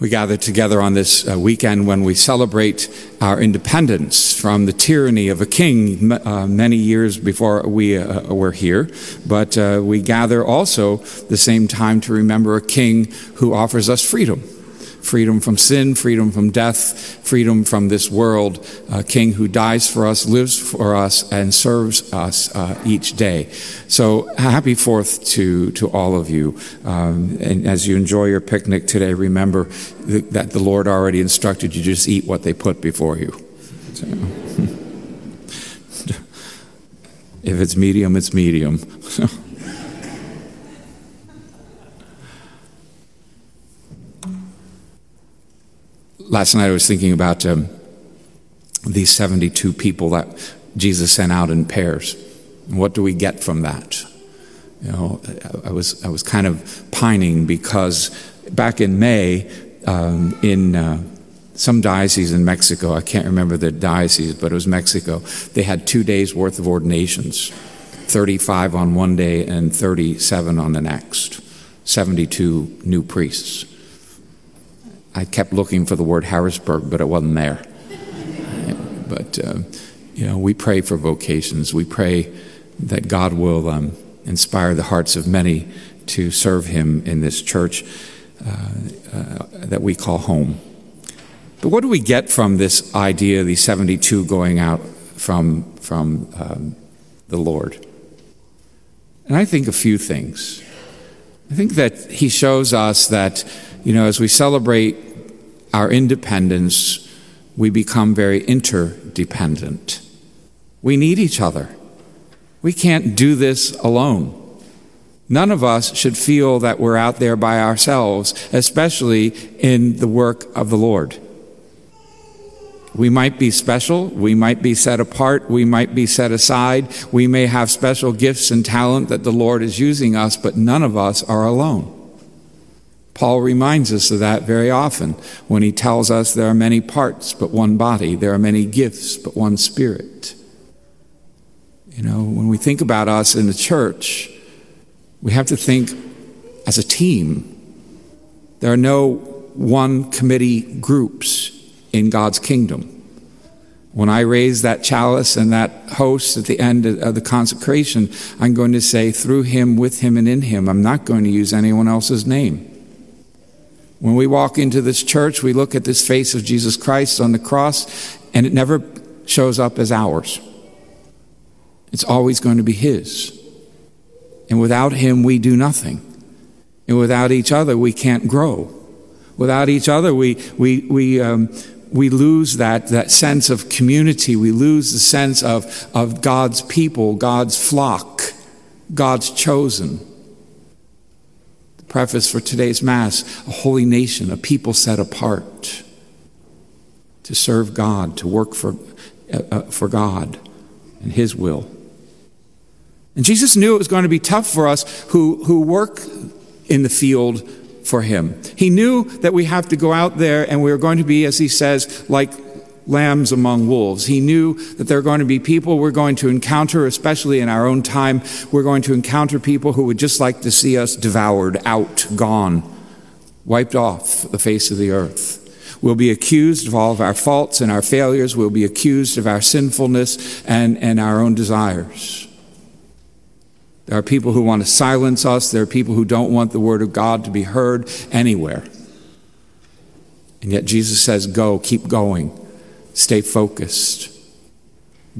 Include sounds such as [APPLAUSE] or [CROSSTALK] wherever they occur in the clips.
We gather together on this uh, weekend when we celebrate our independence from the tyranny of a king uh, many years before we uh, were here. But uh, we gather also the same time to remember a king who offers us freedom freedom from sin, freedom from death, freedom from this world. A king who dies for us, lives for us, and serves us uh, each day. So happy Fourth to, to all of you. Um, and as you enjoy your picnic today, remember that the Lord already instructed you just eat what they put before you. So, [LAUGHS] if it's medium, it's medium. [LAUGHS] last night I was thinking about um, these 72 people that Jesus sent out in pairs. What do we get from that? You know, I was, I was kind of pining because back in May, um, in uh, some diocese in Mexico, I can't remember the diocese, but it was Mexico, they had two days worth of ordinations 35 on one day and 37 on the next. 72 new priests. I kept looking for the word Harrisburg, but it wasn't there. but, uh, you know, we pray for vocations. We pray that God will um, inspire the hearts of many to serve Him in this church uh, uh, that we call home. But what do we get from this idea, these 72 going out from, from um, the Lord? And I think a few things. I think that He shows us that you know, as we celebrate our independence, we become very interdependent. We need each other. We can't do this alone. None of us should feel that we're out there by ourselves, especially in the work of the Lord. We might be special, we might be set apart, we might be set aside, we may have special gifts and talent that the Lord is using us, but none of us are alone. Paul reminds us of that very often when he tells us there are many parts but one body, there are many gifts but one spirit. You know, when we think about us in the church, we have to think as a team. There are no one committee groups in God's kingdom. When I raise that chalice and that host at the end of the consecration, I'm going to say, through him, with him, and in him. I'm not going to use anyone else's name. When we walk into this church, we look at this face of Jesus Christ on the cross, and it never shows up as ours. It's always going to be His. And without Him, we do nothing. And without each other, we can't grow. Without each other, we, we, we, um, we lose that, that sense of community. We lose the sense of, of God's people, God's flock, God's chosen preface for today's Mass a holy nation, a people set apart to serve God, to work for, uh, uh, for God and His will. And Jesus knew it was going to be tough for us who, who work in the field for Him. He knew that we have to go out there and we are going to be, as He says, like lambs among wolves. He knew that there are going to be people we're going to encounter, especially in our own time. We're going to encounter people who would just like to see us devoured, out, gone, wiped off the face of the earth. We'll be accused of all of our faults and our failures. We'll be accused of our sinfulness and, and our own desires. There are people who want to silence us. There are people who don't want the word of God to be heard anywhere. And yet Jesus says, Go, keep going. Stay focused.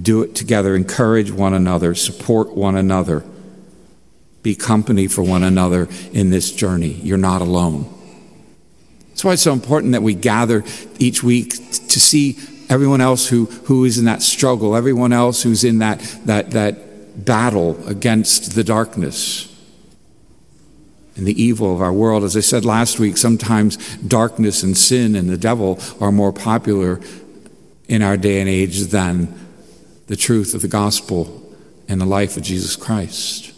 Do it together. Encourage one another. Support one another. Be company for one another in this journey. You're not alone. That's why it's so important that we gather each week to see everyone else who, who is in that struggle, everyone else who's in that, that, that battle against the darkness and the evil of our world. As I said last week, sometimes darkness and sin and the devil are more popular in our day and age than the truth of the gospel and the life of Jesus Christ.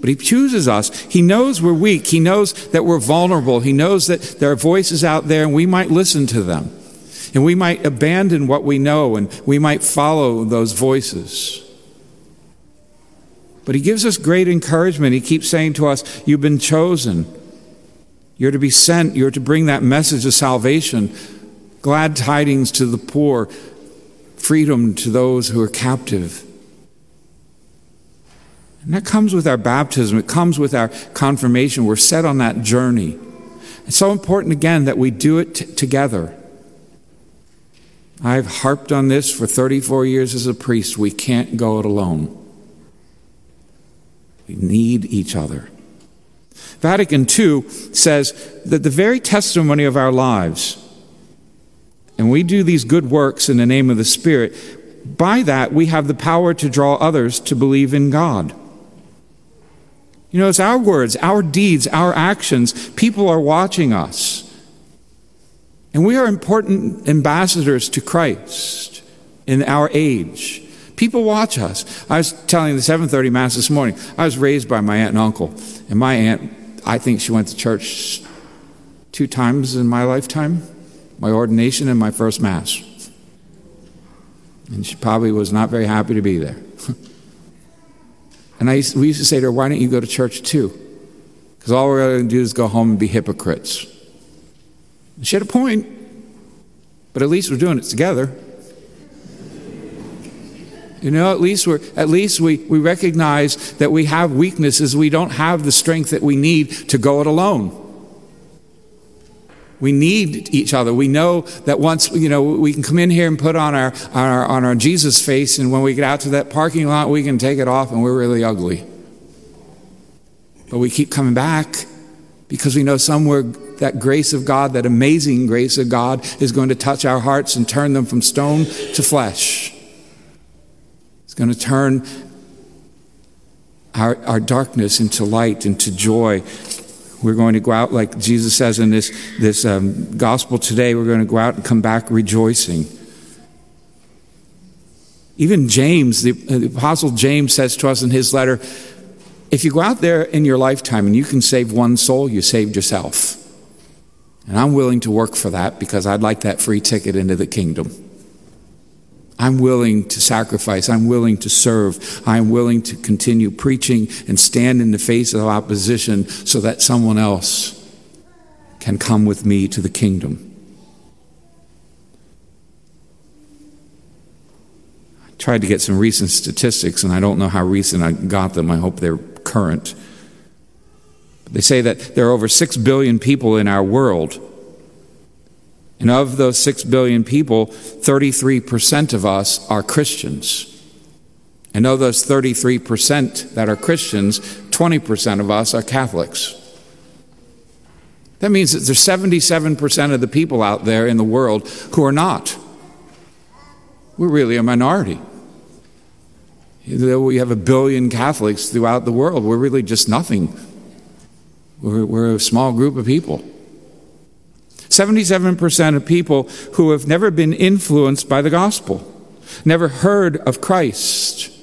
But he chooses us. He knows we're weak. He knows that we're vulnerable. He knows that there are voices out there and we might listen to them. And we might abandon what we know and we might follow those voices. But he gives us great encouragement. He keeps saying to us, You've been chosen. You're to be sent, you're to bring that message of salvation, glad tidings to the poor, freedom to those who are captive. And that comes with our baptism, it comes with our confirmation. We're set on that journey. It's so important, again, that we do it t- together. I've harped on this for 34 years as a priest. We can't go it alone. We need each other. Vatican II says that the very testimony of our lives, and we do these good works in the name of the Spirit, by that we have the power to draw others to believe in God. You know, it's our words, our deeds, our actions. People are watching us. And we are important ambassadors to Christ in our age. People watch us. I was telling the 7:30 mass this morning. I was raised by my aunt and uncle, and my aunt, I think she went to church two times in my lifetime, my ordination and my first mass. And she probably was not very happy to be there. [LAUGHS] And I used, we used to say to her, Why don't you go to church too? Because all we're going to do is go home and be hypocrites. And she had a point, but at least we're doing it together. You know, at least we're at least we, we recognize that we have weaknesses. We don't have the strength that we need to go it alone. We need each other. We know that once, you know, we can come in here and put on our, our, on our Jesus face, and when we get out to that parking lot, we can take it off and we're really ugly. But we keep coming back because we know somewhere that grace of God, that amazing grace of God, is going to touch our hearts and turn them from stone to flesh. It's going to turn our, our darkness into light, into joy, we're going to go out, like Jesus says in this, this um, gospel today, we're going to go out and come back rejoicing. Even James, the, uh, the Apostle James says to us in his letter if you go out there in your lifetime and you can save one soul, you saved yourself. And I'm willing to work for that because I'd like that free ticket into the kingdom. I'm willing to sacrifice. I'm willing to serve. I'm willing to continue preaching and stand in the face of opposition so that someone else can come with me to the kingdom. I tried to get some recent statistics, and I don't know how recent I got them. I hope they're current. They say that there are over 6 billion people in our world and of those 6 billion people, 33% of us are Christians. And of those 33% that are Christians, 20% of us are Catholics. That means that there's 77% of the people out there in the world who are not. We're really a minority. Though we have a billion Catholics throughout the world, we're really just nothing. We're, we're a small group of people. 77% of people who have never been influenced by the gospel, never heard of Christ,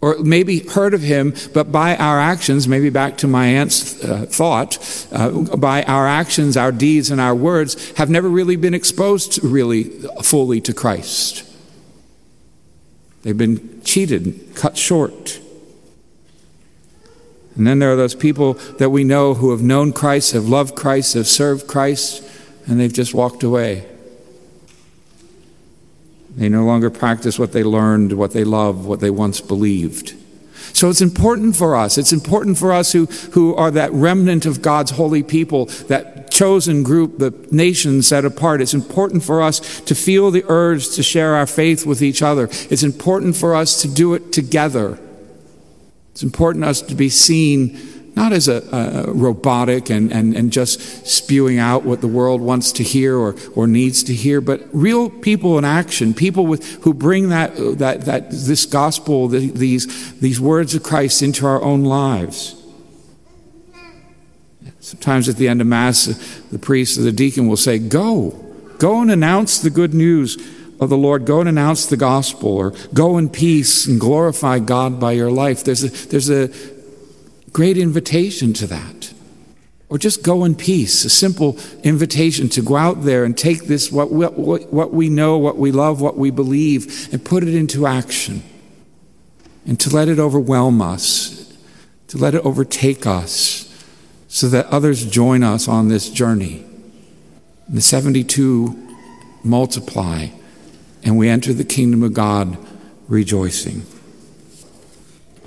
or maybe heard of him, but by our actions, maybe back to my aunt's uh, thought, uh, by our actions, our deeds, and our words, have never really been exposed really fully to Christ. They've been cheated, cut short. And then there are those people that we know who have known Christ, have loved Christ, have served Christ, and they've just walked away. They no longer practice what they learned, what they loved, what they once believed. So it's important for us. It's important for us who, who are that remnant of God's holy people, that chosen group, the nation set apart. It's important for us to feel the urge to share our faith with each other. It's important for us to do it together. It's important for us to be seen not as a, a robotic and, and, and just spewing out what the world wants to hear or, or needs to hear, but real people in action, people with, who bring that, that, that, this gospel, the, these, these words of Christ into our own lives. Sometimes at the end of Mass, the priest or the deacon will say, Go, go and announce the good news of the Lord. Go and announce the gospel, or go in peace and glorify God by your life. There's a, there's a, great invitation to that. Or just go in peace, a simple invitation to go out there and take this, what, what, what we know, what we love, what we believe, and put it into action. And to let it overwhelm us, to let it overtake us, so that others join us on this journey. The 72 multiply, and we enter the kingdom of God rejoicing.